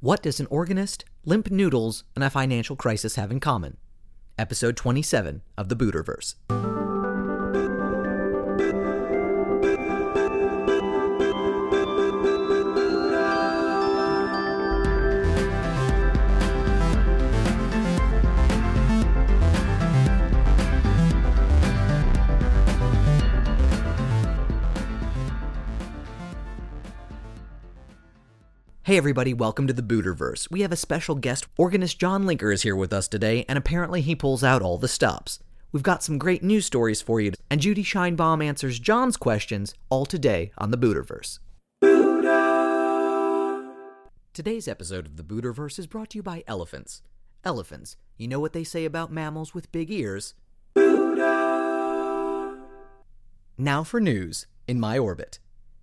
What does an organist, limp noodles, and a financial crisis have in common? Episode 27 of the Buterverse. Everybody, welcome to the Buterverse. We have a special guest. Organist John Linker is here with us today, and apparently he pulls out all the stops. We've got some great news stories for you, and Judy Scheinbaum answers John's questions all today on the Buterverse. Today's episode of the Buterverse is brought to you by elephants. Elephants. You know what they say about mammals with big ears? Now for news in my orbit.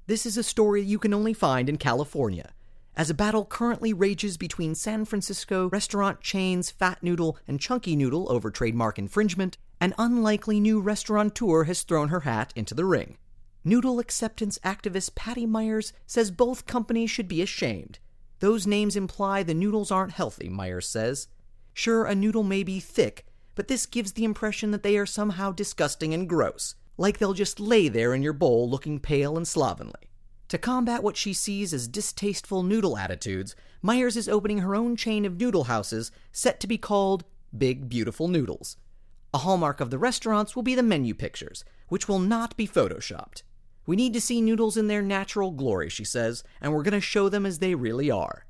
This is a story you can only find in California as a battle currently rages between San Francisco restaurant chains Fat Noodle and Chunky Noodle over trademark infringement, an unlikely new restaurateur has thrown her hat into the ring. Noodle acceptance activist Patty Myers says both companies should be ashamed. Those names imply the noodles aren't healthy, Myers says. Sure, a noodle may be thick, but this gives the impression that they are somehow disgusting and gross, like they'll just lay there in your bowl looking pale and slovenly. To combat what she sees as distasteful noodle attitudes, Myers is opening her own chain of noodle houses set to be called Big Beautiful Noodles. A hallmark of the restaurants will be the menu pictures, which will not be photoshopped. We need to see noodles in their natural glory, she says, and we're going to show them as they really are.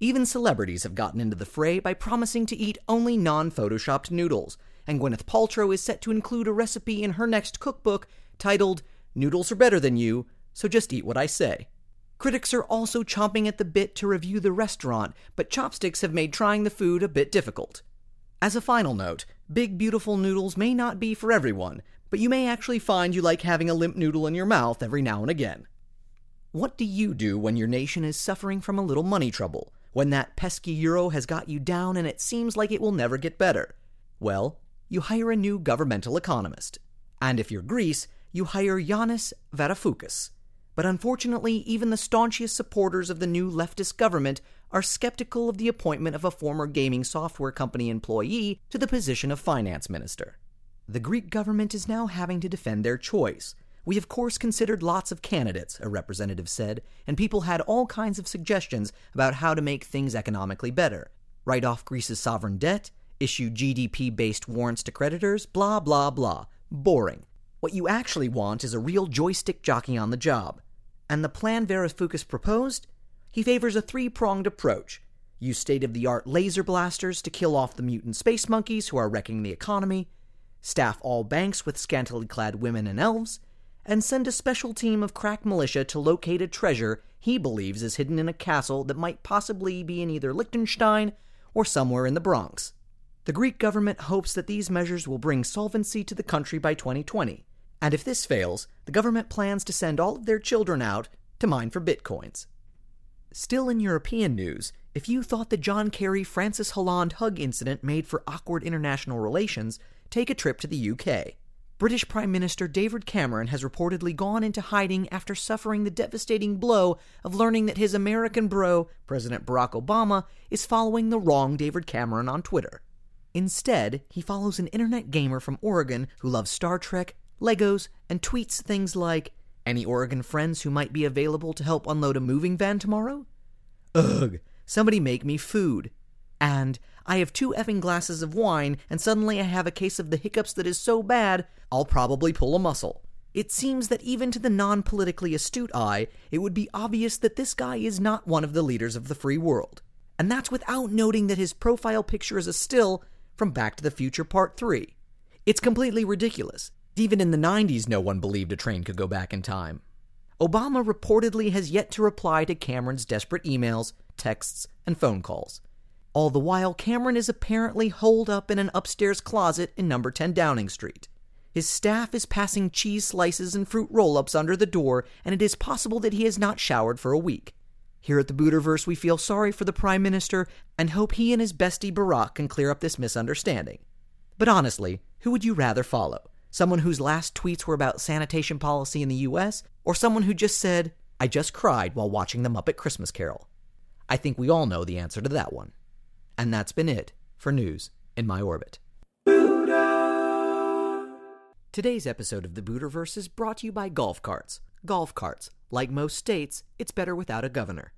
Even celebrities have gotten into the fray by promising to eat only non photoshopped noodles, and Gwyneth Paltrow is set to include a recipe in her next cookbook titled Noodles Are Better Than You so just eat what I say. Critics are also chomping at the bit to review the restaurant, but chopsticks have made trying the food a bit difficult. As a final note, big beautiful noodles may not be for everyone, but you may actually find you like having a limp noodle in your mouth every now and again. What do you do when your nation is suffering from a little money trouble? When that pesky euro has got you down and it seems like it will never get better? Well, you hire a new governmental economist. And if you're Greece, you hire Yanis Varoufakis. But unfortunately, even the staunchest supporters of the new leftist government are skeptical of the appointment of a former gaming software company employee to the position of finance minister. The Greek government is now having to defend their choice. We, of course, considered lots of candidates, a representative said, and people had all kinds of suggestions about how to make things economically better. Write off Greece's sovereign debt, issue GDP based warrants to creditors, blah, blah, blah. Boring. What you actually want is a real joystick jockey on the job and the plan Varoufakis proposed? He favors a three pronged approach use state of the art laser blasters to kill off the mutant space monkeys who are wrecking the economy, staff all banks with scantily clad women and elves, and send a special team of crack militia to locate a treasure he believes is hidden in a castle that might possibly be in either Liechtenstein or somewhere in the Bronx. The Greek government hopes that these measures will bring solvency to the country by 2020, and if this fails, the government plans to send all of their children out to mine for bitcoins. Still in European news, if you thought the John Kerry Francis Hollande hug incident made for awkward international relations, take a trip to the UK. British Prime Minister David Cameron has reportedly gone into hiding after suffering the devastating blow of learning that his American bro, President Barack Obama, is following the wrong David Cameron on Twitter. Instead, he follows an internet gamer from Oregon who loves Star Trek, Legos, and tweets things like, Any Oregon friends who might be available to help unload a moving van tomorrow? Ugh, somebody make me food. And I have two effing glasses of wine, and suddenly I have a case of the hiccups that is so bad, I'll probably pull a muscle. It seems that even to the non politically astute eye, it would be obvious that this guy is not one of the leaders of the free world. And that's without noting that his profile picture is a still from Back to the Future Part 3. It's completely ridiculous. Even in the 90s, no one believed a train could go back in time. Obama reportedly has yet to reply to Cameron's desperate emails, texts, and phone calls. All the while, Cameron is apparently holed up in an upstairs closet in number 10 Downing Street. His staff is passing cheese slices and fruit roll ups under the door, and it is possible that he has not showered for a week. Here at the Buterverse, we feel sorry for the Prime Minister and hope he and his bestie Barack can clear up this misunderstanding. But honestly, who would you rather follow? Someone whose last tweets were about sanitation policy in the US, or someone who just said, I just cried while watching the Muppet Christmas Carol. I think we all know the answer to that one. And that's been it for news in my orbit. Today's episode of the Buterverse is brought to you by Golf Carts. Golf Carts. Like most states, it's better without a governor.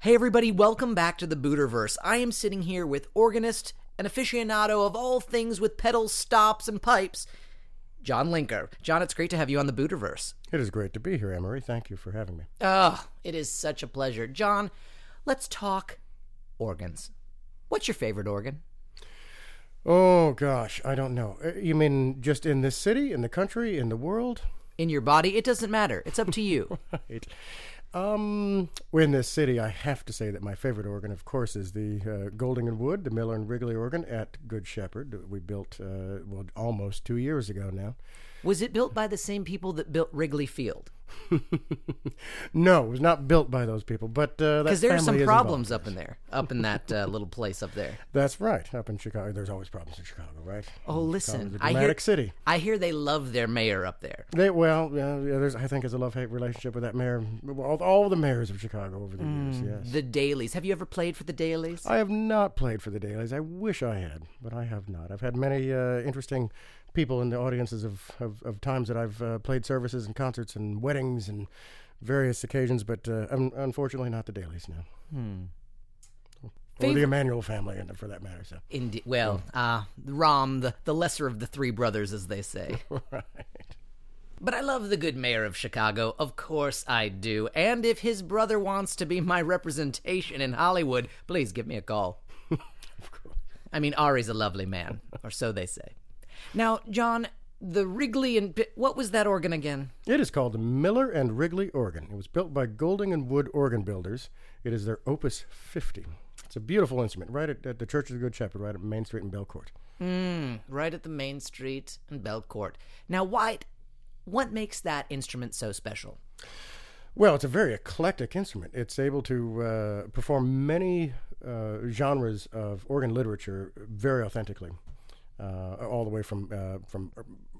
Hey everybody, welcome back to the Buterverse. I am sitting here with organist and aficionado of all things with pedals, stops, and pipes, John Linker. John, it's great to have you on the Buterverse. It is great to be here, Emery. Thank you for having me. Oh, it is such a pleasure. John, let's talk organs. What's your favorite organ? Oh, gosh, I don't know. Uh, You mean just in this city, in the country, in the world? In your body? It doesn't matter. It's up to you. Right. Um, well, in this city, I have to say that my favorite organ, of course, is the uh, Goulding and Wood, the Miller and Wrigley organ at Good Shepherd we built, uh, well, almost two years ago now. Was it built by the same people that built Wrigley Field? No, it was not built by those people, but uh, Because there are some problems up in there, up in that uh, little place up there. That's right. Up in Chicago, there's always problems in Chicago, right? Oh, listen, I hear city. I hear they love their mayor up there. They well, yeah, yeah, there's I think there's a love hate relationship with that mayor. All, all the mayors of Chicago over the years. Yes, The Daleys. Have you ever played for the Daleys? I have not played for the Daleys. I wish I had, but I have not. I've had many uh, interesting people in the audiences of, of, of times that I've uh, played services and concerts and weddings and various occasions, but uh, un- unfortunately not the Daleys now. Or Favorite- the Emanuel family, and for that matter. So, Indeed. Well, uh, Rahm, the, the lesser of the three brothers, as they say. right. But I love the good mayor of Chicago. Of course I do. And if his brother wants to be my representation in Hollywood, please give me a call. I mean, Ari's a lovely man, or so they say. Now, John, the Wrigley and what was that organ again? It is called the Miller and Wrigley organ. It was built by Goulding and Wood Organ Builders. It is their Opus 50. It's a beautiful instrument, right at, at the Church of the Good Shepherd, right at Main Street in Belcourt. Right at the Main Street and Belcourt. Now, White, what makes that instrument so special? Well, it's a very eclectic instrument. It's able to uh, perform many uh, genres of organ literature very authentically, all the way from uh, from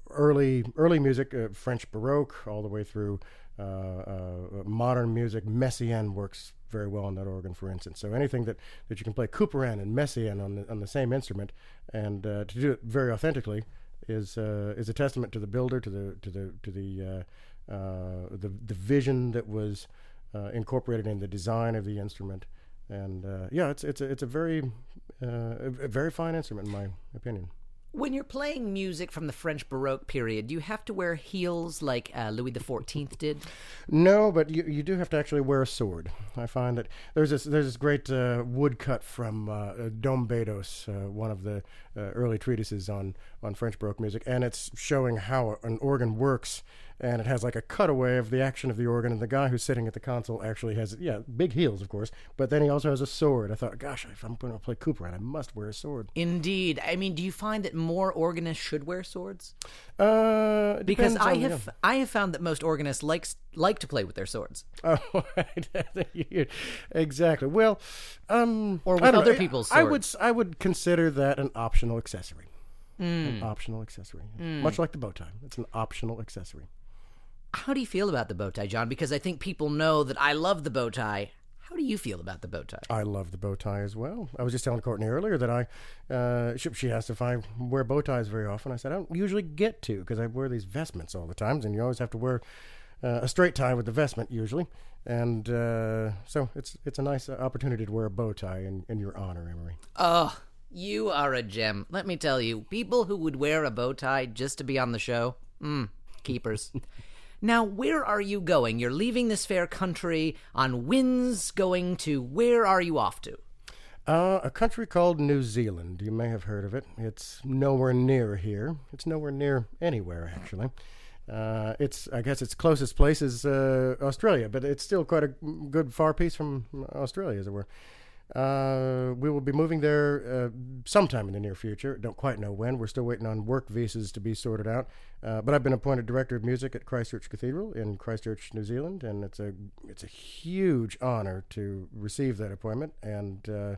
early early music, uh, French Baroque, all the way through uh, uh, modern music. Messiaen works very well on that organ, for instance. So anything that, that you can play Couperin and Messiaen on the on the same instrument, and uh, to do it very authentically, is uh, is a testament to the builder, to the to the to the uh, uh, the the vision that was uh, incorporated in the design of the instrument, and uh, yeah, it's it's a it's a very uh, a very fine instrument in my opinion. When you're playing music from the French Baroque period, do you have to wear heels like uh, Louis XIV did? No, but you, you do have to actually wear a sword. I find that there's this there's this great uh, woodcut from uh, Dom Bedos, uh, one of the uh, early treatises on on French Baroque music, and it's showing how an organ works. And it has like a cutaway of the action of the organ, and the guy who's sitting at the console actually has yeah big heels, of course, but then he also has a sword. I thought, gosh, if I'm going to play Cooper, I must wear a sword. Indeed. I mean, do you find that more organists should wear swords? Uh, Because I the- have I have found that most organists likes like to play with their swords. Oh, right. exactly. Well, um, Or with other know. people's I would. I would consider that an optional accessory. Hmm. An optional accessory, much like the bow tie. It's an optional accessory. How do you feel about the bow tie, John? Because I think people know that I love the bow tie. How do you feel about the bow tie? I love the bow tie as well. I was just telling Courtney earlier that I, uh, she, she asked if I wear bow ties very often. I said I don't usually get to because I wear these vestments all the times, and you always have to wear uh, a straight tie with the vestment usually. And uh, so it's it's a nice opportunity to wear a bow tie in, in your honor, Emery. Oh, you are a gem. Let me tell you, people who would wear a bow tie just to be on the show, mm, keepers. Now, where are you going? You're leaving this fair country on winds going to where are you off to? Uh, a country called New Zealand. You may have heard of it. It's nowhere near here. It's nowhere near anywhere, actually. Uh, it's, I guess, its closest place is uh, Australia, but it's still quite a good far piece from Australia, as it were. Uh, we will be moving there uh, sometime in the near future. Don't quite know when. We're still waiting on work visas to be sorted out. Uh, but I've been appointed director of music at Christchurch Cathedral in Christchurch, New Zealand, and it's a it's a huge honor to receive that appointment. And uh,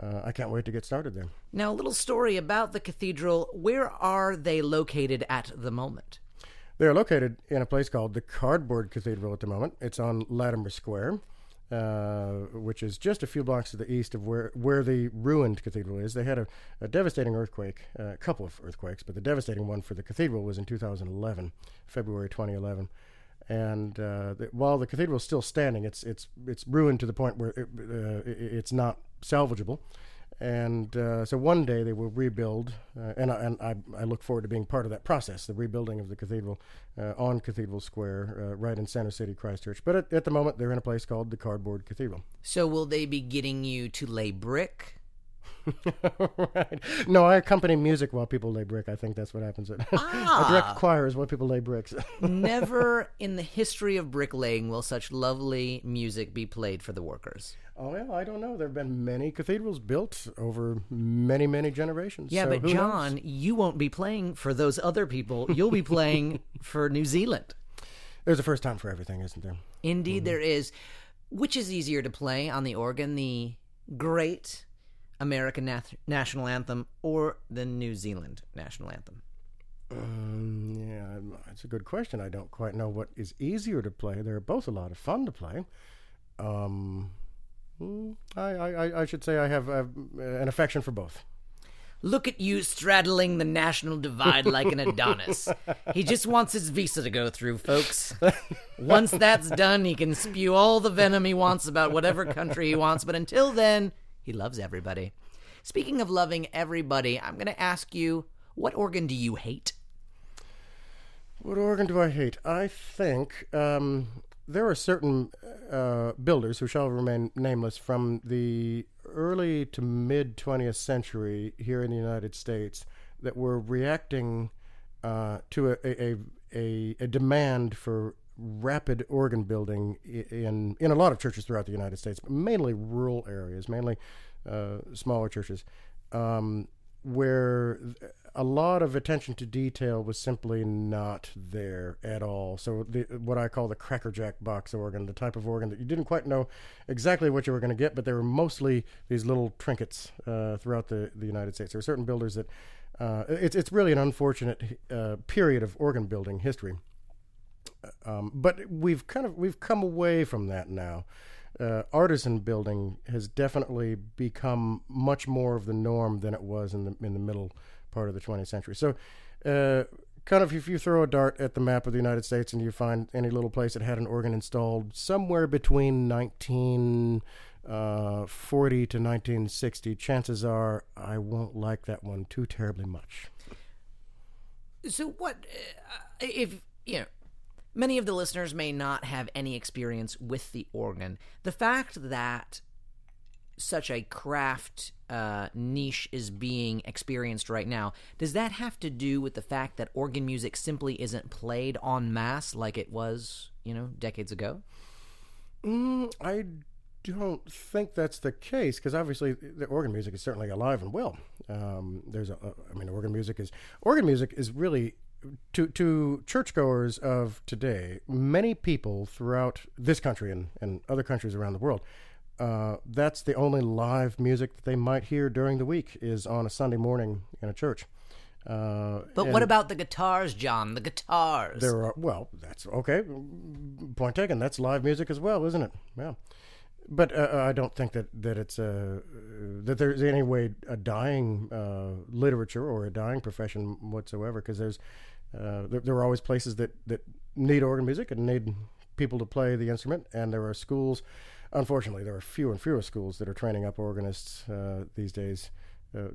uh, I can't wait to get started there. Now, a little story about the cathedral. Where are they located at the moment? They're located in a place called the Cardboard Cathedral at the moment. It's on Latimer Square, uh, which is just a few blocks to the east of where, where the ruined cathedral is. They had a, a devastating earthquake, uh, a couple of earthquakes, but the devastating one for the cathedral was in 2011, February 2011. And uh, the, while the cathedral is still standing, it's it's it's ruined to the point where it, uh, it's not salvageable and uh, so one day they will rebuild, uh, and, I, and I, I, look forward to being part of that process, the rebuilding of the cathedral uh, on Cathedral Square, uh, right in Center City, Christchurch. But at, at, the moment, they're in a place called the Cardboard Cathedral. So will they be getting you to lay brick? right. No, I accompany music while people lay brick. I think that's what happens. At ah. I direct choirs while people lay bricks. Never in the history of bricklaying will such lovely music be played for the workers. Oh well, I don't know. There have been many cathedrals built over many, many generations. Yeah, so but John, knows? you won't be playing for those other people. You'll be playing for New Zealand. There's a first time for everything, isn't there? Indeed, mm-hmm. there is. Which is easier to play on the organ, the great American nat- national anthem or the New Zealand national anthem? Um, yeah, it's a good question. I don't quite know what is easier to play. They're both a lot of fun to play. Um, Mm, I, I, I should say I have uh, an affection for both. Look at you straddling the national divide like an Adonis. he just wants his visa to go through, folks. Once that's done, he can spew all the venom he wants about whatever country he wants, but until then, he loves everybody. Speaking of loving everybody, I'm going to ask you what organ do you hate? What organ do I hate? I think um, there are certain uh, builders who shall remain nameless from the early to mid 20th century here in the United States that were reacting uh, to a, a, a, a, demand for rapid organ building in in a lot of churches throughout the United States, mainly rural areas, mainly uh, smaller churches, um, where a lot of attention to detail was simply not there at all. So the, what I call the crackerjack box organ, the type of organ that you didn't quite know exactly what you were going to get, but they were mostly these little trinkets uh, throughout the, the United States. There are certain builders that uh, it's it's really an unfortunate uh, period of organ building history. Um, but we've kind of we've come away from that now. Uh, artisan building has definitely become much more of the norm than it was in the in the middle part of the 20th century. So, uh, kind of if you throw a dart at the map of the United States and you find any little place that had an organ installed somewhere between 1940 uh, to 1960, chances are I won't like that one too terribly much. So, what uh, if you know? Many of the listeners may not have any experience with the organ. The fact that such a craft uh, niche is being experienced right now. Does that have to do with the fact that organ music simply isn't played en masse like it was, you know, decades ago? Mm, I don't think that's the case because obviously the organ music is certainly alive and well. Um, there's a, I mean, organ music is organ music is really to to churchgoers of today. Many people throughout this country and, and other countries around the world uh, that's the only live music that they might hear during the week is on a Sunday morning in a church. Uh, but what about the guitars, John? The guitars. There are well, that's okay. Point taken. That's live music as well, isn't it? Yeah. But uh, I don't think that that it's a that there's any way a dying uh, literature or a dying profession whatsoever. Because there's uh, there, there are always places that that need organ music and need people to play the instrument, and there are schools unfortunately, there are fewer and fewer schools that are training up organists uh, these days uh,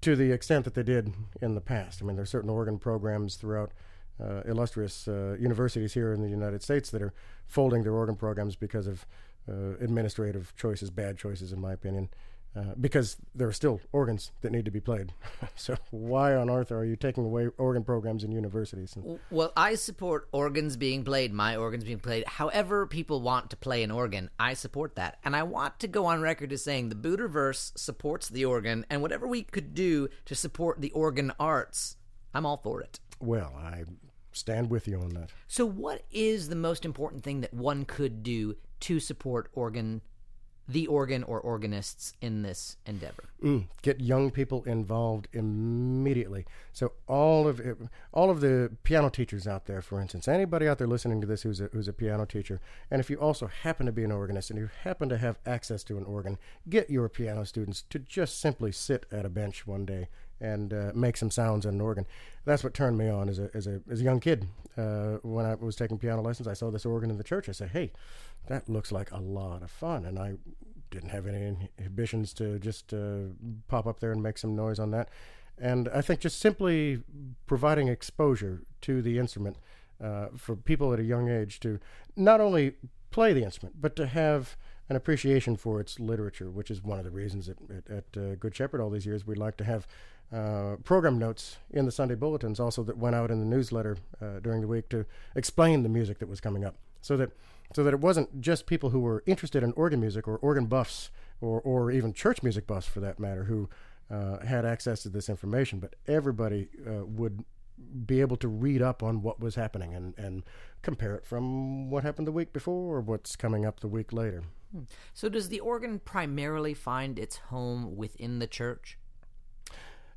to the extent that they did in the past. I mean, there are certain organ programs throughout uh, illustrious universities here in the United States that are folding their organ programs because of administrative choices, bad choices, in my opinion. Uh, because there are still organs that need to be played. so why on earth are you taking away organ programs in universities? well, I support organs being played, my organs being played. However, people want to play an organ, I support that, and I want to go on record as saying the Buterverse supports the organ, and whatever we could do to support the organ arts, I'm all for it. Well, I stand with you on that. So, what is the most important thing that one could do to support organ the organ or organists in this endeavor? Mm, get young people involved immediately. So all of it, all of the piano teachers out there, for instance, anybody out there listening to this who's a, who's a piano teacher, and if you also happen to be an organist and you happen to have access to an organ, get your piano students to just simply sit at a bench one day and uh, make some sounds on an organ. That's what turned me on as a as a as a young kid. Uh, when I was taking piano lessons, I saw this organ in the church. I said, "Hey, that looks like a lot of fun," and I didn't have any inhibitions to just uh, pop up there and make some noise on that. And I think just simply providing exposure to the instrument uh, for people at a young age to not only play the instrument, but to have an appreciation for its literature, which is one of the reasons at, at, uh, Good Shepherd all these years we like to have uh, program notes in the Sunday bulletins, also that went out in the newsletter uh, during the week to explain the music that was coming up, so that so that it wasn't just people who were interested in organ music or organ buffs or or even church music buffs for that matter who uh, had access to this information, but everybody uh, would be able to read up on what was happening and, and compare it from what happened the week before or what's coming up the week later. Hmm. So, does the organ primarily find its home within the church?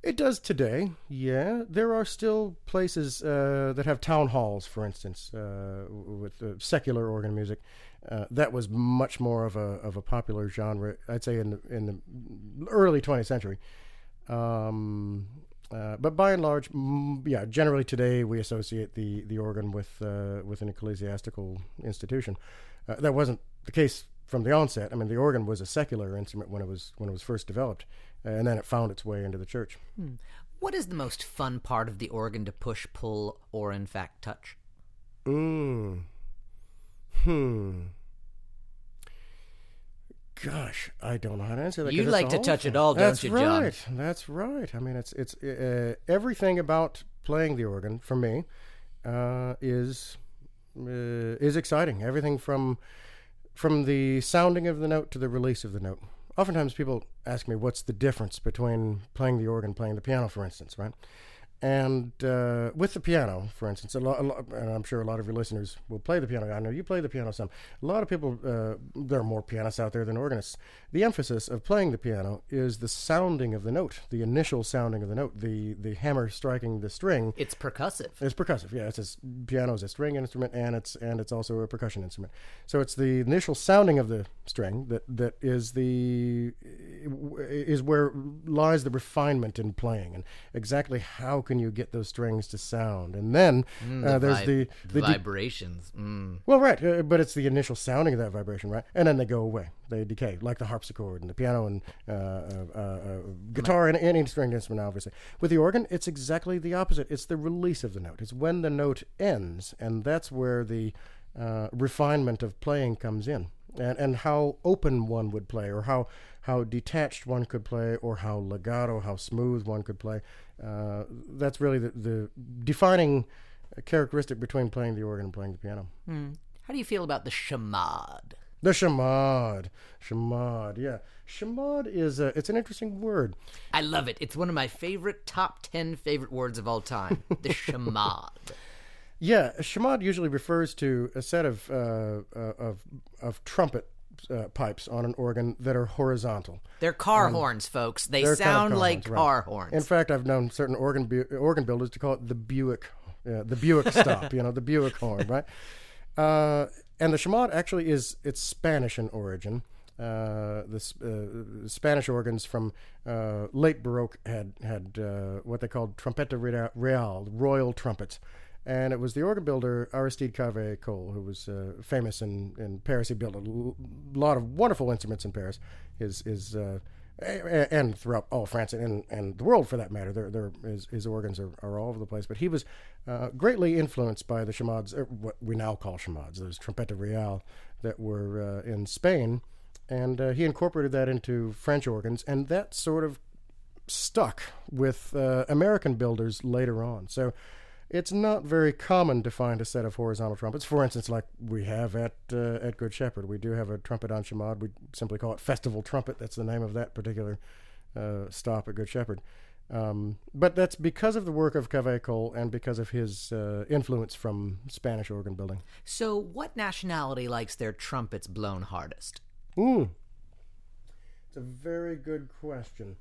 It does today, yeah. There are still places uh, that have town halls, for instance, uh, with uh, secular organ music. Uh, that was much more of a of a popular genre, I'd say, in the in the early 20th century. Um, uh, but by and large, mm, yeah, generally today we associate the the organ with uh, with an ecclesiastical institution. that wasn't the case from the onset. I mean, the organ was a secular instrument when it was when it was first developed and then it found its way into the church. Hmm. What is the most fun part of the organ to push, pull, or in fact touch? Mm. Hmm. Gosh, I don't know how to answer that. You like to touch it all, don't That's you, right. John? That's right. I mean, it's it's uh, everything about playing the organ for me uh, is uh, is exciting. Everything from from the sounding of the note to the release of the note oftentimes people ask me what's the difference between playing the organ, playing the piano, for instance, right? And uh, with the piano, for instance, a lot, a lot, and I'm sure a lot of your listeners will play the piano. I know you play the piano some. A lot of people, uh, there are more pianists out there than organists. The emphasis of playing the piano is the sounding of the note, the initial sounding of the note, the the hammer striking the string. It's percussive. It's percussive. Yeah, it's a, piano is a string instrument, and it's and it's also a percussion instrument. So it's the initial sounding of the string that that is the is where lies the refinement in playing, and exactly how can you get those strings to sound? And then mm, uh, there's vi- the, the vibrations. Mm. well, right, uh, but it's the initial sounding of that vibration, right? And then they go away, they decay, like the harpsichord and the piano and uh, uh, uh, uh guitar and any stringed instrument, obviously. With the organ, it's exactly the opposite. It's the release of the note. It's when the note ends, and that's where the uh, refinement of playing comes in, and and how open one would play, or how how detached one could play, or how legato, how smooth one could play. Uh, that's really the, the defining characteristic between playing the organ and playing the piano. Mm. How do you feel about the chamade? The chamade, chamade, yeah, chamade is a, it's an interesting word. I love it. It's one of my favorite top ten favorite words of all time. The chamade. Yeah, a chamade usually refers to a set of uh, uh, of of trumpet uh, pipes on an organ that are horizontal. They're car um, horns, folks. They sound kind of like horns, car right. horns. In fact, I've known certain organ bu- organ builders to call it the Buick, uh, the Buick stop. you know, the Buick horn, right? Uh, and the chamade actually is it's Spanish in origin. Uh, the uh, Spanish organs from uh, late Baroque had had what they called trompeta real, royal trumpets and it was the organ builder Aristide Cavaillé-Coll, who was uh, famous in, in Paris. He built a l- lot of wonderful instruments in Paris. His his uh, and throughout all France and, and the world for that matter, there, there, his, his organs are, are all over the place. But he was uh, greatly influenced by the chamades, what we now call chamades, those trompeta real that were uh, in Spain, and uh, he incorporated that into French organs, and that sort of stuck with uh, American builders later on. So it's not very common to find a set of horizontal trumpets. For instance, like we have at uh, at Good Shepherd, we do have a trumpet on chamade. We simply call it Festival Trumpet. That's the name of that particular uh, stop at Good Shepherd. Um, but that's because of the work of Cavaillé-Coll and because of his uh, influence from Spanish organ building. So, what nationality likes their trumpets blown hardest? Ooh. It's a very good question.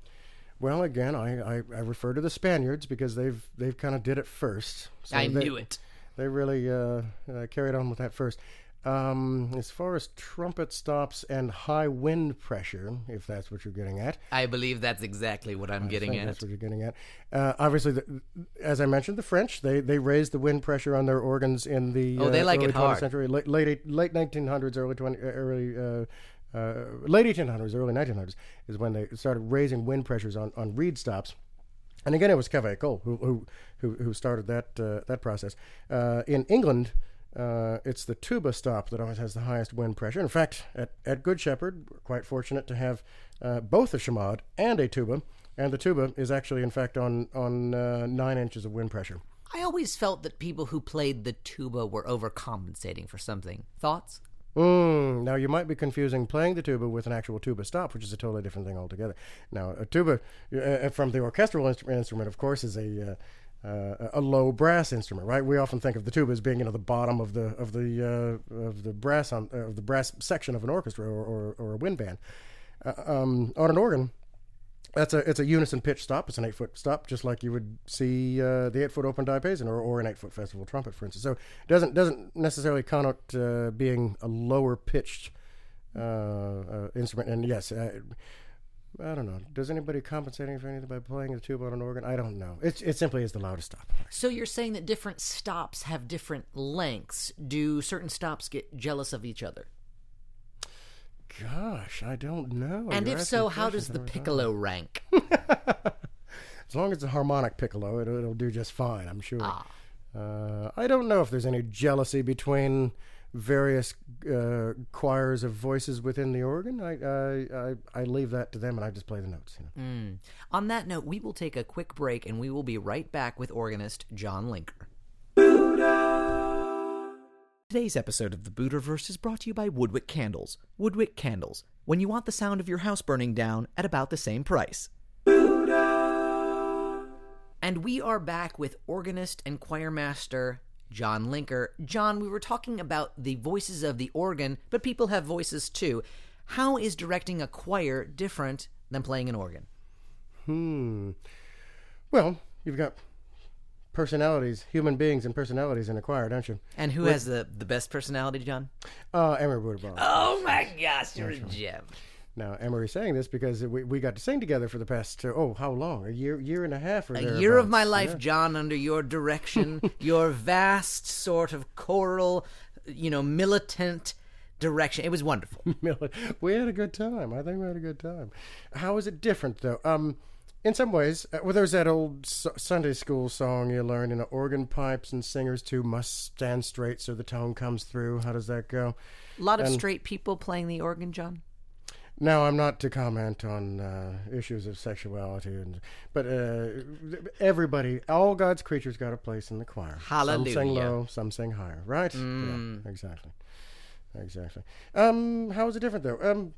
Well, again, I, I, I refer to the Spaniards because they've they've kind of did it first. So I they, knew it. They really uh, uh, carried on with that first. Um, as far as trumpet stops and high wind pressure, if that's what you're getting at, I believe that's exactly what I'm getting think at. That's what you're getting at. Uh, obviously, the, as I mentioned, the French they they raised the wind pressure on their organs in the Oh, they uh, like early it 20th hard. century, late late late 1900s, early 20 uh, early. Uh, late 1800s, early 1900s is when they started raising wind pressures on, on reed stops. And again, it was Cavaillé-Coll who who who, who started that uh, that process. Uh, in England, uh, it's the tuba stop that always has the highest wind pressure. In fact, at, at Good Shepherd, we're quite fortunate to have uh, both a chamade and a tuba, and the tuba is actually, in fact, on on uh, nine inches of wind pressure. I always felt that people who played the tuba were overcompensating for something. Thoughts? Mm, now you might be confusing playing the tuba with an actual tuba stop, which is a totally different thing altogether. Now a tuba uh, from the orchestral instrument, of course, is a uh, uh, a low brass instrument, right? We often think of the tuba as being you know the bottom of the of the uh, of the brass on uh, of the brass section of an orchestra or or, or a wind band. Uh, um, on an organ, that's a it's a unison pitch stop. It's an eight foot stop, just like you would see uh, the eight foot open diapason or, or an eight foot festival trumpet, for instance. So it doesn't doesn't necessarily connote uh, being a lower pitched uh, uh, instrument. And yes, I, I don't know. Does anybody compensating for anything by playing the tuba on an organ? I don't know. It it simply is the loudest stop. So you're saying that different stops have different lengths. Do certain stops get jealous of each other? Gosh, I don't know. And You're if so, how does the never thought piccolo rank? As long as it's a harmonic piccolo, it'll, it'll do just fine, I'm sure. Ah. Uh, I don't know if there's any jealousy between various uh, choirs of voices within the organ. I, I, I, I leave that to them, and I just play the notes. You know. Mm. On that note, we will take a quick break and we will be right back with organist John Linker. Today's episode of the Buterverse is brought to you by Woodwick Candles. Woodwick Candles, when you want the sound of your house burning down at about the same price. Buddha! And we are back with organist and choir master John Linker. John, we were talking about the voices of the organ, but people have voices too. How is directing a choir different than playing an organ? Hmm. Well, you've got personalities, human beings, and personalities in a choir, don't you? And who has the, the best personality, John? Uh, Emery Buterbaugh. Oh my gosh, you're a gem. Now, Emery's saying this because we, we got to sing together for the past, uh, oh, how long? A year year and a half or A year of my life, yeah. John, under your direction, your vast sort of choral, you know, militant direction. It was wonderful. We had a good time. I think we had a good time. How is it different, though? Um, in some ways, uh, well, there's that old Sunday school song you learn, you know, organ pipes and singers too must stand straight so the tone comes through. How does that go? A lot of And- straight people playing the organ, John. Now, I'm not to comment on uh, issues of sexuality, and but uh, everybody, all God's creatures, got a place in the choir. Some sing Hallelujah. low, some sing higher. Right? Mm. Yeah, exactly, exactly. Um, how is it different though? Um,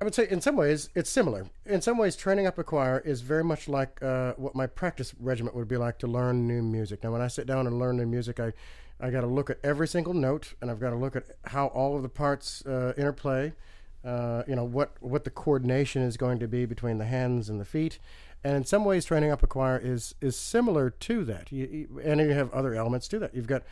I would say in some ways it's similar. In some ways, training up a choir is very much like uh, what my practice regiment would be like to learn new music. Now, when I sit down and learn new music, I I got to look at every single note, and I've got to look at how all of the parts uh, interplay. Uh, you know what what the coordination is going to be between the hands and the feet, and in some ways, training up a choir is is similar to that. You, you, and you have other elements to that. You've got,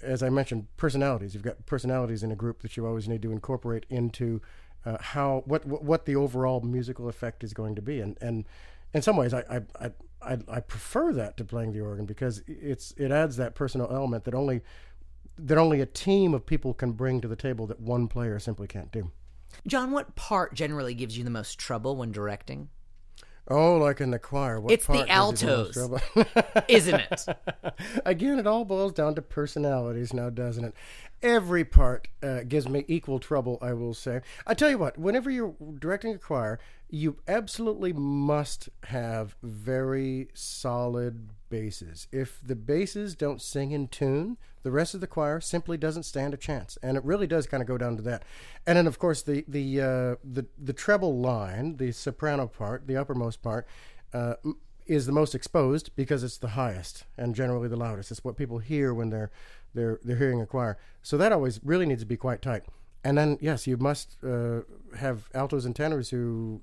as I mentioned, personalities. You've got personalities in a group that you always need to incorporate into uh, how what, what the overall musical effect is going to be. And and in some ways, I I, I I prefer that to playing the organ because it's it adds that personal element that only that only a team of people can bring to the table that one player simply can't do. John, what part generally gives you the most trouble when directing? Oh, like in the choir, what It's the altos. Isn't it? Again, it all boils down to personalities now, doesn't it? Every part uh, gives me equal trouble, I will say. I tell you what, whenever you're directing a choir, you absolutely must have very solid basses. If the basses don't sing in tune, the rest of the choir simply doesn't stand a chance, and it really does kind of go down to that. And then, of course, the the uh, the the treble line, the soprano part, the uppermost part, uh, is the most exposed because it's the highest and generally the loudest. It's what people hear when they're they're they're hearing a choir. So that always really needs to be quite tight. And then yes, you must uh, have altos and tenors who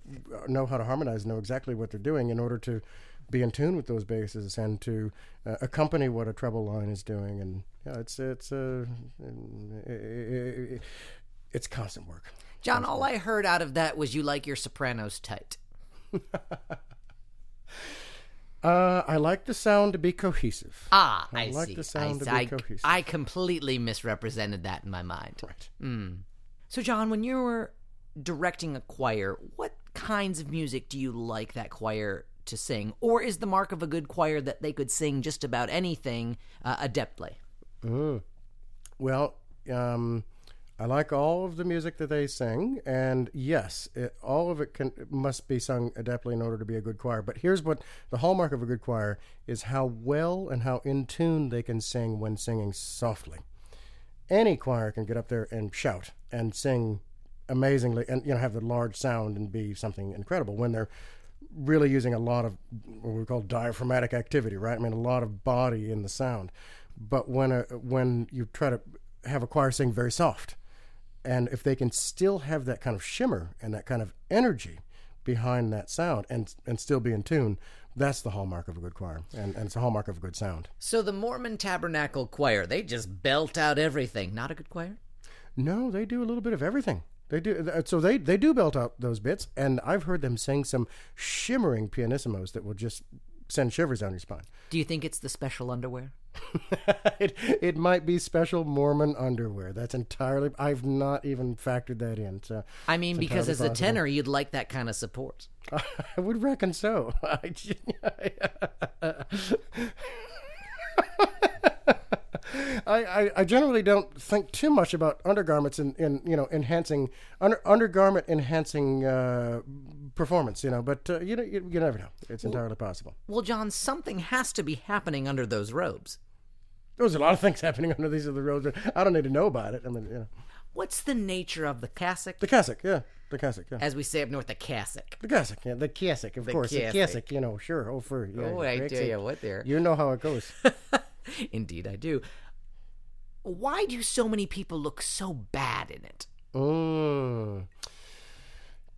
know how to harmonize, know exactly what they're doing in order to be in tune with those basses and to uh, accompany what a treble line is doing. And yeah, it's it's uh, it's constant work. John, all I heard out of that was you like your sopranos tight. Uh, I like the sound to be cohesive. Ah, I, I, like see. the sound I, to be cohesive. I completely misrepresented that in my mind. right. So, John, when you're directing a choir, what kinds of music do you like that choir to sing? Or is the mark of a good choir that they could sing just about anything uh, adeptly? Well, um, I like all of the music that they sing, and yes, it, all of it can must be sung adeptly in order to be a good choir. But here's what the hallmark of a good choir is: how well and how in tune they can sing when singing softly. Any choir can get up there and shout and sing amazingly, and you know have the large sound and be something incredible when they're really using a lot of what we call diaphragmatic activity, right? I mean, a lot of body in the sound. But when a, when you try to have a choir sing very soft, and if they can still have that kind of shimmer and that kind of energy behind that sound and and still be in tune, that's the hallmark of a good choir, and, and it's a hallmark of a good sound. So, the Mormon Tabernacle Choir, they just belt out everything. Not a good choir? No, they do a little bit of everything. They do uh, so they they do belt out those bits, and I've heard them sing some shimmering pianissimos that will just send shivers down your spine. Do you think it's the special underwear? it it might be special Mormon underwear. That's entirely. I've not even factored that in. So I mean, because as entirely a tenor, you'd like that kind of support. I would reckon so. Uh, I, I, I, generally don't think too much about undergarments in, in you know enhancing under, undergarment enhancing uh, performance. You know, but uh, you know you, you never know. It's entirely possible. Well, John, something has to be happening under those robes. There's a lot of things happening under these other. But I don't need to know about it. I mean, you know, What's the nature of the cassock? the cassock, yeah, the cassock, yeah. As we say up north, the cassock. The cassock, yeah, the cassock, of The course, the cassock. cassock. You know, sure. Oh, for yeah, Oh, I tell you what there. You know how it goes. Indeed, I do. Why do so many people look so bad in it? Mm.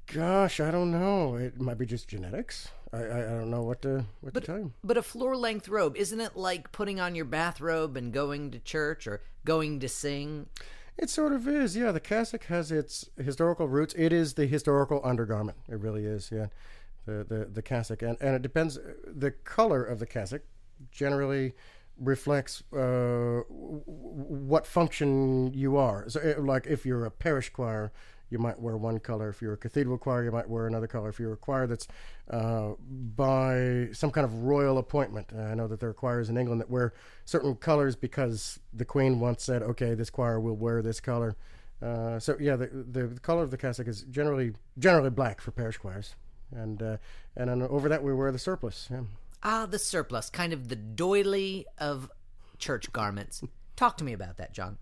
Gosh, I don't know. It might be just genetics. I, I, I don't know what to what to tell you. But a floor length robe, isn't it like putting on your bathrobe and going to church or going to sing? It sort of is, yeah. The cassock has its historical roots. It is the historical undergarment. It really is, yeah. The the, the cassock, and, and it depends. The color of the cassock generally reflects uh, what function you are. So, uh, like if you're a parish choir, you might wear one color. If you're a cathedral choir, you might wear another color. If you're a choir that's uh, by some kind of royal appointment, uh, I know that there are choirs in England that wear certain colors because the Queen once said, "Okay, this choir will wear this color." Uh, so yeah, the, the color of the cassock is generally generally black for parish choirs, and uh, and over that we wear the surplice. Yeah. Ah, the surplice, kind of the doily of church garments. Talk to me about that, John.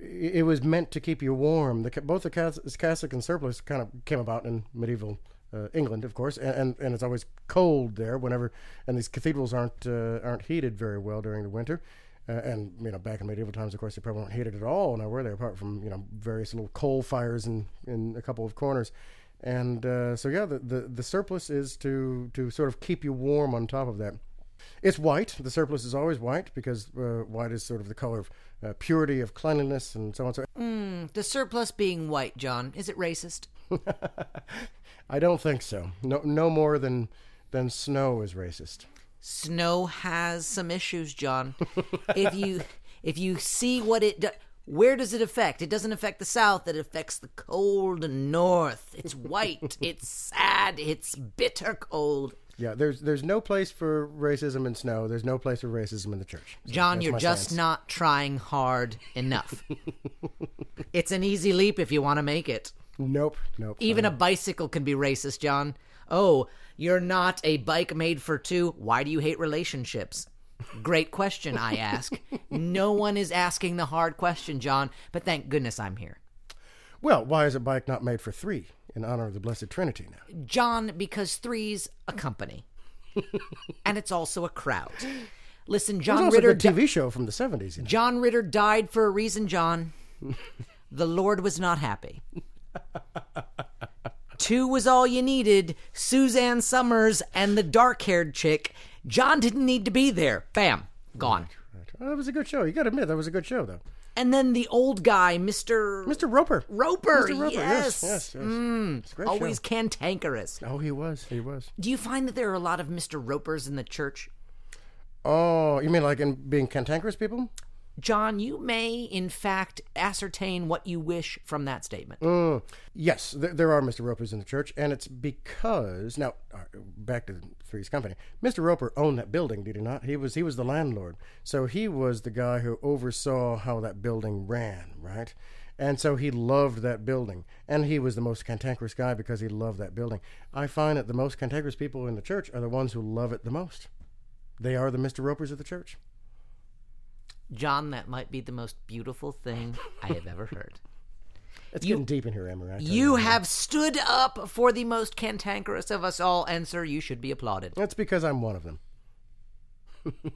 it was meant to keep you warm. The, both the cassock and surplice kind of came about in medieval uh, England, of course, and, and and it's always cold there whenever, and these cathedrals aren't uh, aren't heated very well during the winter. Uh, and you know, back in medieval times, of course, they probably weren't heated at all. Now were they, apart from you know various little coal fires in, in a couple of corners, and uh, so yeah, the, the the surplice is to to sort of keep you warm on top of that. It's white. The surplice is always white because uh, white is sort of the color of uh, purity, of cleanliness, and so on. So The surplice being white, John, is it racist? I don't think so. No, no more than than snow is racist. Snow has some issues, John. if you if you see what it does, where does it affect? It doesn't affect the South. It affects the cold North. It's white. it's sad. It's bitter cold. Yeah, there's there's no place for racism in snow. There's no place for racism in the church. So John, you're just not trying hard enough. it's an easy leap if you want to make it. Nope, nope. Even a bicycle can be racist, John. Oh, you're not a bike made for two. Why do you hate relationships? Great question, I ask. no one is asking the hard question, John, but thank goodness I'm here. well, why is a bike not made for three in honor of the Blessed Trinity? Now, John, because three's a company. and it's also a crowd. Listen, John Ritter TV show from the '70s. You know? John Ritter died for a reason, John. the Lord was not happy. two was all you needed Suzanne Somers and the dark haired chick. John didn't need to be there. Bam, gone. Right. Well, that was a good show. You got to admit that was a good show, though. And then the old guy, Mr. Mr. Roper. Roper. Mr. Roper. Yes. Yes. Yes. yes. Mm, It's a great always show. cantankerous. Oh, he was. He was. Do you find that there are a lot of Mr. Ropers in the church? Oh, you mean like in being cantankerous people? John, you may, in fact, ascertain what you wish from that statement. Mm, yes, there, there are Mr. Ropers in the church, and it's because now uh, back to Three's Company. Mr. Roper owned that building, did he not? He was he was the landlord, so he was the guy who oversaw how that building ran, right? And so he loved that building, and he was the most cantankerous guy because he loved that building. I find that the most cantankerous people in the church are the ones who love it the most. They are the Mr. Ropers of the church. John, that might be the most beautiful thing I have ever heard. It's You- getting deep in here. I You have stood up for the most cantankerous of us all, and sir, you should be applauded. That's because I'm one of them.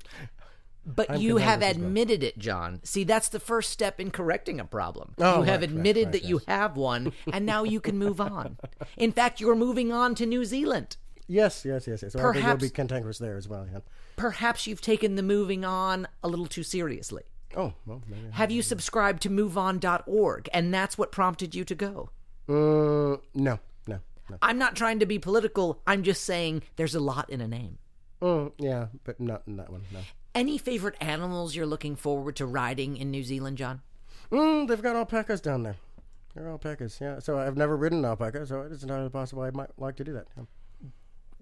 But I'm you have as well. admitted it, John. See, that's the first step in correcting a problem. Oh, you have right, right, admitted right, that you have one, and now you can move on. In fact, you're moving on to New Zealand. Yes, yes, yes, yes. So think you'll be cantankerous there as well. Yeah. Perhaps you've taken the moving on a little too seriously. Oh, well, maybe. Have you subscribed to moveon.org, and that's what prompted you to go? Uh, no, no, no. I'm not trying to be political. I'm just saying there's a lot in a name. Mm, yeah, but not in that one. No. Any favorite animals you're looking forward to riding in New Zealand, John? Mm, they've got alpacas down there. They're alpacas. Yeah. So I've never ridden an alpaca, so it's entirely possible I might like to do that. Yeah.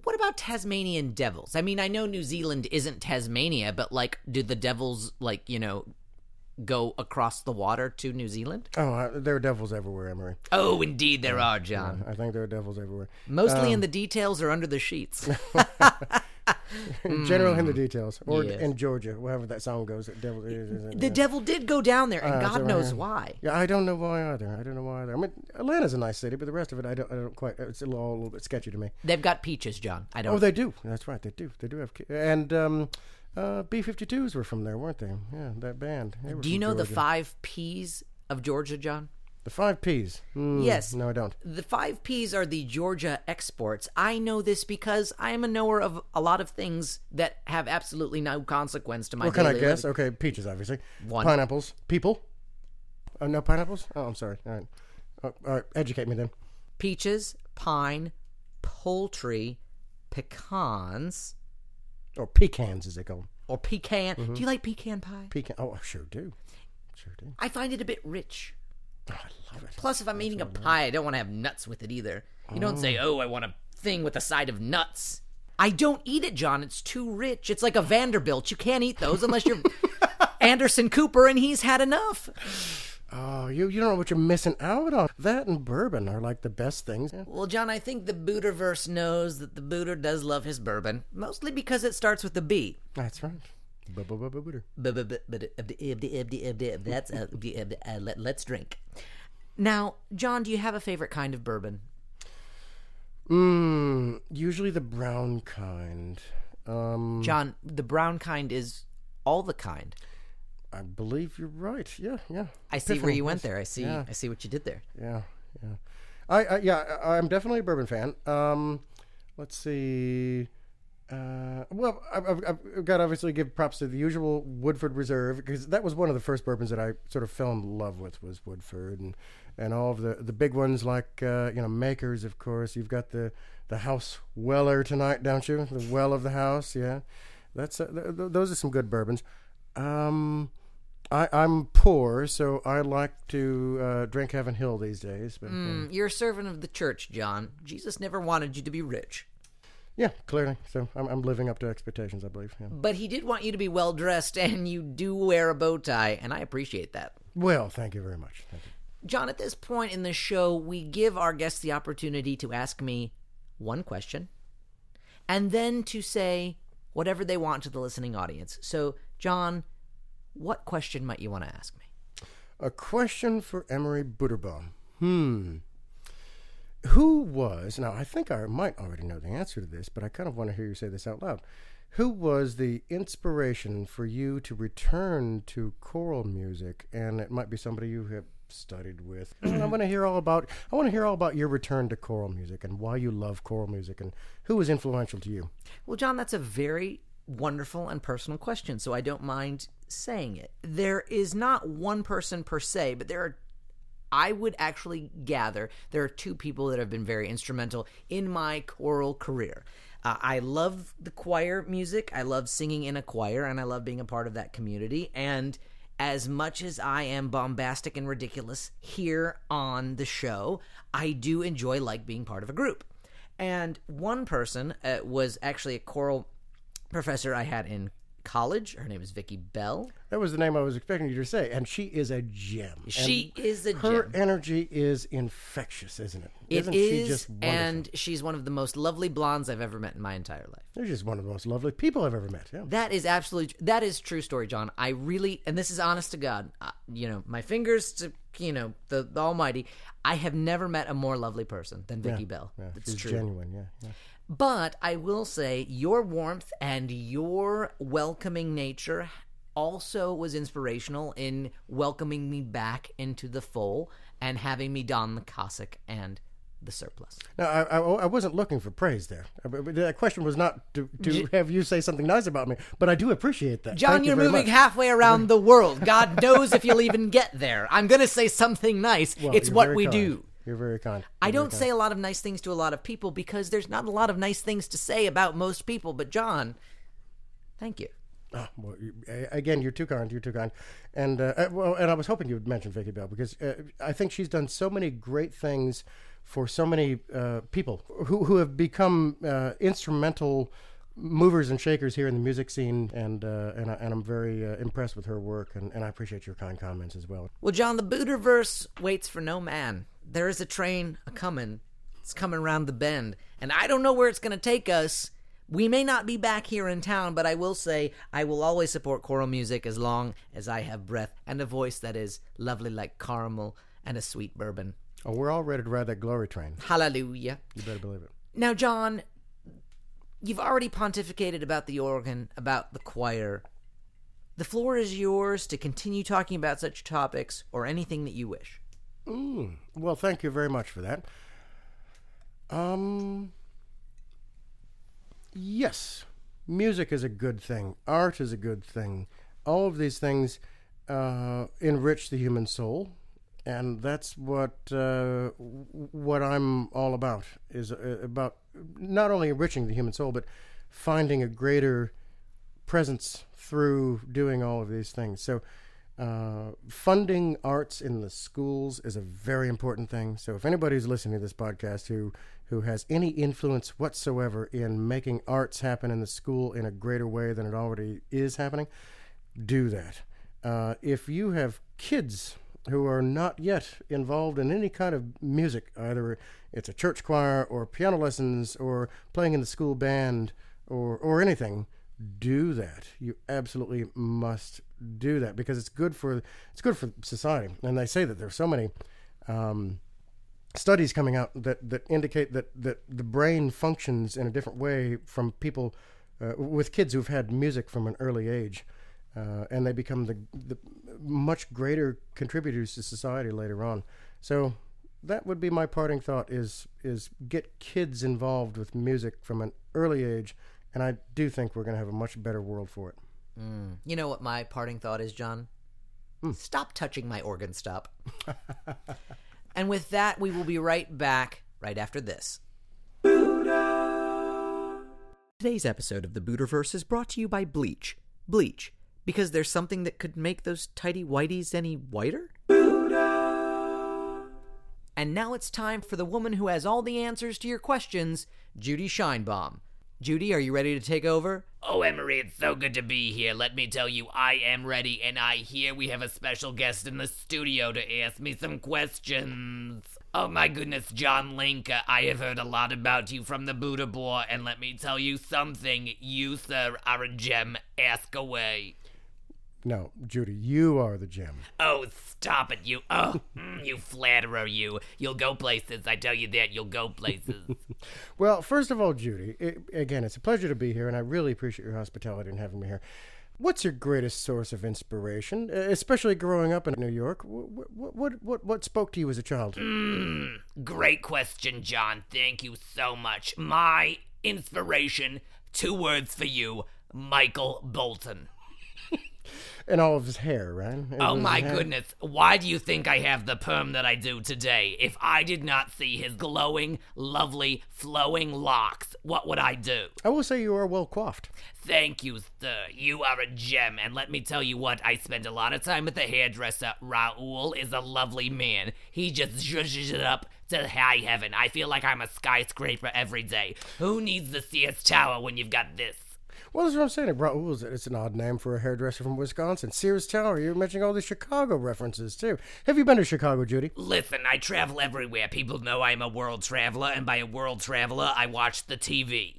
What about Tasmanian devils? I mean, I know New Zealand isn't Tasmania, but like, do the devils like you know go across the water to New Zealand? Oh, uh, there are devils everywhere, Emery. Oh, indeed there are, John. I think there are devils everywhere. Mostly Um, in the details or under the sheets. General in the details, or Hmm. Yes. in Georgia, wherever that song goes. that Devil. the devil did go down there, and Uh, God so, knows uh, why. Yeah, I don't know why either. I don't know why either. I mean, Atlanta's a nice city, but the rest of it, I don't. I don't quite. It's a little, all a little bit sketchy to me. They've got peaches, John. I don't. Oh, they do. That's right. They do. They do have. ki- And um, uh, B-52s were from there, weren't they? Yeah, that band. They were do you from know the Georgia. five P's of Georgia, John? The five P's? Mm, Yes. No, I don't. The five P's are the Georgia exports. I know this because I am a knower of a lot of things that have absolutely no consequence to my What can I guess? living. Okay, peaches, obviously. One. Pineapples. People. Oh, no pineapples? Oh, I'm sorry. All right. Oh, all right. Educate me then. Peaches, pine, poultry, pecans, Or pecans, is it called? or pecan. Mm-hmm. Do you like pecan pie? Pecan. Oh, I sure do. Sure do. I find it a bit rich. Oh, I love it. Plus, if I'm eating a pie, I don't want to have nuts with it either. You don't say, "Oh, I want a thing with a side of nuts." I don't eat it, John. It's too rich. It's like a Vanderbilt. You can't eat those unless you're Anderson Cooper and he's had enough. Oh, you you don't know what you're missing out on. That and bourbon are like the best things. Yeah. Well, John, I think the Buterverse knows that the Buddha does love his bourbon, mostly because it starts with the B. That's right. That's uh, uh, let, let's drink. Now, John, do you have a favorite kind of bourbon? Mm, usually the brown kind. Um, John, the brown kind is all the kind. I believe you're right. Yeah, yeah. I see where you went there. I see. Yeah. I see what you did there. Yeah, yeah. I, I yeah, I'm definitely a bourbon fan. Um, let's see. Uh, well, I've, I've, I've got to obviously give props to the usual Woodford Reserve because that was one of the first bourbons that I sort of fell in love with was Woodford and and all of the the big ones like uh, you know Makers, of course. You've got the the House Weller tonight, don't you? The well of the house, yeah. That's uh, th- th- those are some good bourbons. Um, I, I'm poor, so I like to uh, drink Heaven Hill these days. But Mm, you're a servant of the church, John. Jesus never wanted you to be rich, yeah, clearly. So I'm, I'm living up to expectations, I believe. Yeah. but he did want you to be well dressed, and you do wear a bow tie, and I appreciate that. Well, thank you very much. Thank you. John, at this point in the show, we give our guests the opportunity to ask me one question and then to say whatever they want to the listening audience. So, John, what question might you want to ask me? A question for Emery Buterbaugh. Hmm. Who was, now I think I might already know the answer to this, but I kind of want to hear you say this out loud. Who was the inspiration for you to return to choral music? And it might be somebody you have studied with. I want to hear all about. I want to hear all about your return to choral music and why you love choral music and who was influential to you. Well, John, that's a very wonderful and personal question, so I don't mind saying it. There is not one person per se, but there are I would actually gather there are two people that have been very instrumental in my choral career. Uh, I love the choir music. I love singing in a choir, and I love being a part of that community. And as much as I am bombastic and ridiculous here on the show, I do enjoy like being part of a group. And one person uh, was actually a choral professor I had in college. Her name is Vicky Bell. That was the name I was expecting you to say, and she is a gem. She And is a her gem. Her energy is infectious, isn't it? It Isn't is, she just wonderful? and she's one of the most lovely blondes I've ever met in my entire life. They're just one of the most lovely people I've ever met. Yeah. That is absolutely that is true story, John. I really, and this is honest to God. Uh, you know, my fingers to you know the, the Almighty. I have never met a more lovely person than Vicky Bell. yeah. That's She's true. genuine. Yeah. yeah. But I will say your warmth and your welcoming nature also was inspirational in welcoming me back into the fold and having me don the cassock and the surplice. No, I, I, I wasn't looking for praise there. That question was not to, to J- have you say something nice about me, but I do appreciate that. John, Thank you you're very moving much. halfway around the world. God knows if you'll even get there. I'm going to say something nice. Well, it's what we kind. do. You're very kind. I You're very don't kind. say a lot of nice things to a lot of people because there's not a lot of nice things to say about most people. But, John, thank you. Ah, well, you, again, you're too kind. You're too kind. And uh, uh, well, and I was hoping you would mention Vicky Bell because uh, I think she's done so many great things for so many uh, people who who have become uh, instrumental movers and shakers here in the music scene. And uh, and, I, and I'm very uh, impressed with her work. And, and I appreciate your kind comments as well. Well, John, the Buterverse waits for no man. There is a train a coming. It's coming round the bend, and I don't know where it's going to take us. We may not be back here in town, but I will say I will always support choral music as long as I have breath and a voice that is lovely like caramel and a sweet bourbon. Oh, we're all ready to ride that glory train. Hallelujah. You better believe it. Now, John, you've already pontificated about the organ, about the choir. The floor is yours to continue talking about such topics or anything that you wish. Mm, well, thank you very much for that. Um, yes, music is a good thing. Art is a good thing. All of these things uh, enrich the human soul, and that's what uh, what I'm all about. Is uh, about not only enriching the human soul, but finding a greater presence through doing all of these things. So, uh, funding arts in the schools is a very important thing. So, if anybody who's listening to this podcast who who has any influence whatsoever in making arts happen in the school in a greater way than it already is happening, do that. Uh, if you have kids who are not yet involved in any kind of music, either it's a church choir or piano lessons or playing in the school band or, or anything, do that. You absolutely must do that because it's good for it's good for society. And they say that there's so many um, studies coming out that, that indicate that, that the brain functions in a different way from people uh, with kids who've had music from an early age. Uh, and they become the, the much greater contributors to society later on. So that would be my parting thought: is is get kids involved with music from an early age, and I do think we're going to have a much better world for it. Mm. You know what my parting thought is, John? Stop touching my organ stop. and with that, we will be right back right after this. Today's episode of the Buterverse is brought to you by Bleach. Bleach, because there's something that could make those tidy whiteys any whiter? And now it's time for the woman who has all the answers to your questions, Judy Scheinbaum. Judy, are you ready to take over? Oh, Emery, it's so good to be here. Let me tell you, I am ready, and I hear we have a special guest in the studio to ask me some questions. Oh my goodness, John Linker, I have heard a lot about you from the Buterbaugh, and let me tell you something. You, sir, are a gem. Ask away. No, Judy, you are the gem. Oh, stop it, you. Oh, mm, you flatterer, you. You'll go places. I tell you that. You'll go places. Well, first of all, Judy, it, again, it's a pleasure to be here, and I really appreciate your hospitality and having me here. What's your greatest source of inspiration, especially growing up in New York? What what what what, what spoke to you as a child? Mm, great question, John. Thank you so much. My inspiration, two words for you, Michael Bolton. and all of his hair, right? It Oh my goodness. Why do you think I have the perm that I do today? If I did not see his glowing, lovely, flowing locks, what would I do? I will say you are well coiffed. Thank you, sir. You are a gem. And let me tell you what, I spend a lot of time with the hairdresser. Raul is a lovely man. He just zhuzhes it up to high heaven. I feel like I'm a skyscraper every day. Who needs the Sears Tower when you've got this? Well, that's what I'm saying. Raoul is it's an odd name for a hairdresser from Wisconsin. Sears Tower. You're mentioning all these Chicago references too. Have you been to Chicago, Judy? Listen, I travel everywhere. People know I'm a world traveler, and by a world traveler, I watch the TV.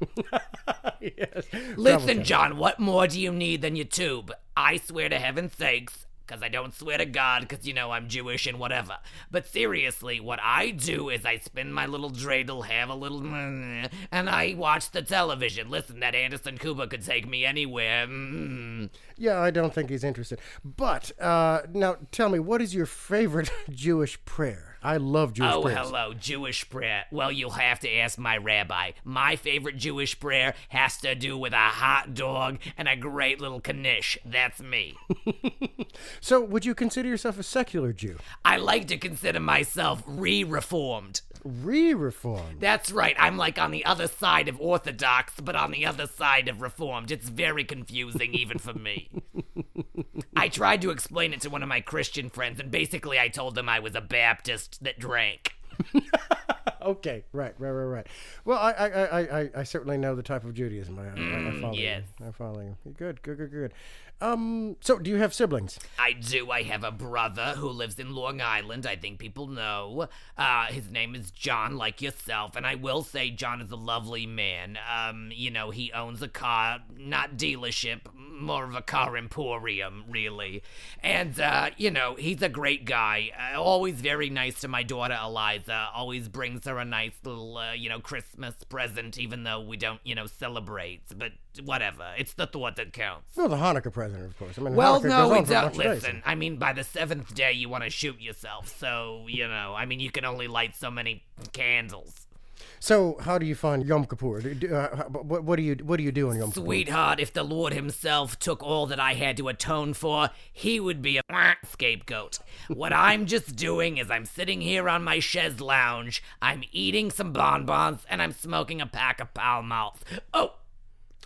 yes. Listen, John, what more do you need than your tube? I swear to heaven's sakes, because I don't swear to God, because you know I'm Jewish and whatever. But seriously, what I do is I spin my little dreidel, have a little, and I watch the television. Listen, that Anderson Cooper could take me anywhere. Mm-hmm. Yeah, I don't think he's interested. But uh, now, tell me, what is your favorite Jewish prayer? I love Jewish Oh, prayers. Oh, hello, Jewish prayer. Well, you'll have to ask my rabbi. My favorite Jewish prayer has to do with a hot dog and a great little knish. That's me. So, would you consider yourself a secular Jew? I like to consider myself re reformed. Re-reformed. That's right, I'm like on the other side of Orthodox, but on the other side of Reformed. It's very confusing, even for me. I tried to explain it to one of my Christian friends, and basically I told them I was a Baptist that drank. Okay, right, right, right, right. Well, I, I, I, I, I certainly know the type of Judaism. I, I, I mm, follow yes. you. I follow you. Good, good, good, good. Um, so do you have siblings? I do. I have a brother who lives in Long Island. I think people know. Uh, his name is John, like yourself. And I will say, John is a lovely man. Um, you know, he owns a car, not dealership, more of a car emporium, really. And, uh, you know, he's a great guy. Uh, always very nice to my daughter, Eliza. Always brings her a nice little, uh, you know, Christmas present, even though we don't, you know, celebrate. But whatever. It's the thought that counts. No, the Hanukkah present, of course. I mean, Well, no, we on for a don't. Listen, I mean, by the seventh day, you want to shoot yourself. So, you know, I mean, you can only light so many candles. So, how do you find Yom Kippur? Do, do, uh, what, what do you what do you do on Yom Kippur? Sweetheart, if the Lord Himself took all that I had to atone for, He would be a scapegoat. What I'm just doing is I'm sitting here on my chaise lounge, I'm eating some bonbons, and I'm smoking a pack of Pall Malls. Oh,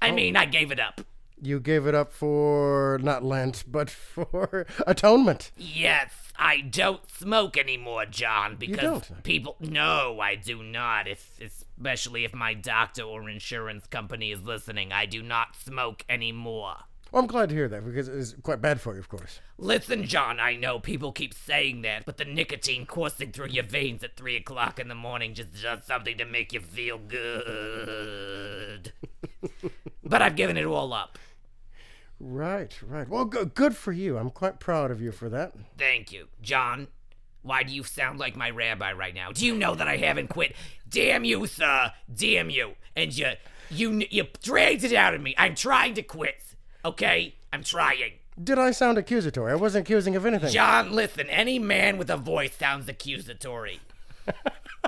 I mean, I gave it up. You gave it up for not Lent, but for atonement. Yes, I don't smoke anymore, John, because people. No, I do not. If especially if my doctor or insurance company is listening, I do not smoke anymore. Well, I'm glad to hear that because it's quite bad for you, of course. Listen, John, I know people keep saying that, but the nicotine coursing through your veins at 3 o'clock in the morning just does something to make you feel good. but I've given it all up. Right, right. Well, good, good for you. I'm quite proud of you for that. Thank you. John, why do you sound like my rabbi right now? Do you know that I haven't quit? Damn you, sir. Damn you. And you you you dragged it out of me. I'm trying to quit. Okay? I'm trying. Did I sound accusatory? I wasn't accusing of anything. John, listen, any man with a voice sounds accusatory.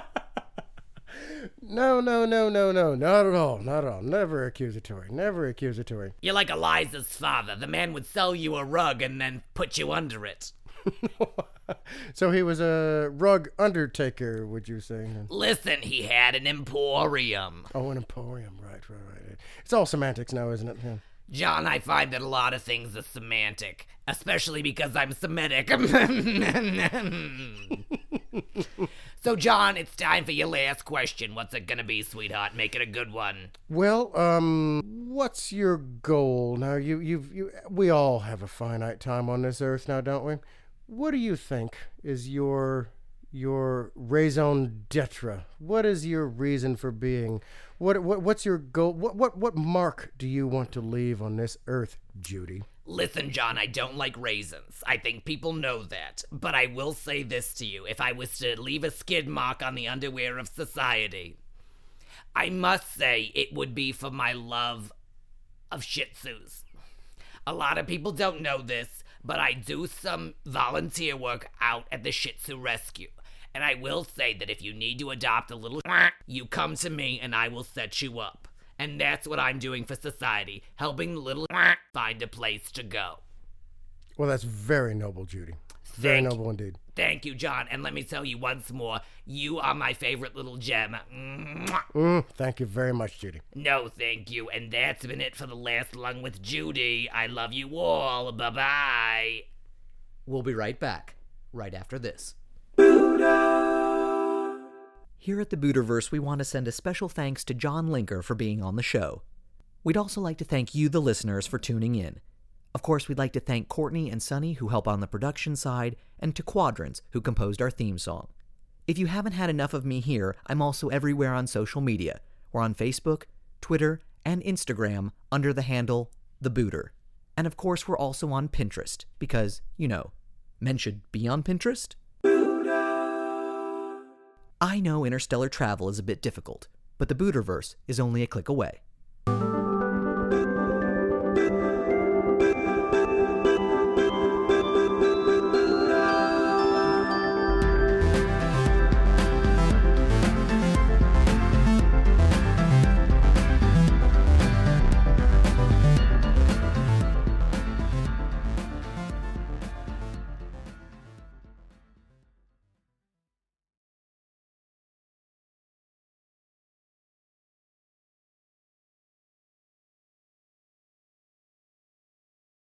No, no, no, no, no, not at all, not at all. Never accusatory, never accusatory. You're like Eliza's father. The man would sell you a rug and then put you under it. So he was a rug undertaker, would you say? Listen, he had an emporium. Oh, an emporium, right, right, right. It's all semantics now, isn't it? Yeah. John, I find that a lot of things are semantic, especially because I'm Semitic. so, John, it's time for your last question. What's it gonna be, sweetheart? Make it a good one. Well, um, what's your goal now? You, you've, you, we all have a finite time on this earth now, don't we? What do you think is your your raison d'être? What is your reason for being? What, what what's your goal? What what what mark do you want to leave on this earth, Judy? Listen, John, I don't like raisins. I think people know that. But I will say this to you if I was to leave a skid mark on the underwear of society, I must say it would be for my love of Shih Tzus. A lot of people don't know this, but I do some volunteer work out at the Shih Tzu Rescue. And I will say that if you need to adopt a little, you come to me and I will set you up. And that's what I'm doing for society, helping the little find a place to go. Well, that's very noble, Judy. Very Thank- noble indeed. Thank you, John. And let me tell you once more, you are my favorite little gem. Mm, thank you very much, Judy. No, thank you. And that's been it for the last lung with Judy. I love you all. Bye bye. We'll be right back, right after this. Here at the Buterverse, we want to send a special thanks to John Linker for being on the show. We'd also like to thank you, the listeners, for tuning in. Of course, we'd like to thank Courtney and Sunny, who help on the production side, and to Quadrants, who composed our theme song. If you haven't had enough of me here, I'm also everywhere on social media. We're on Facebook, Twitter, and Instagram under the handle The Booter. And of course, we're also on Pinterest, because, you know, men should be on Pinterest. I know interstellar travel is a bit difficult, but the Buterverse is only a click away.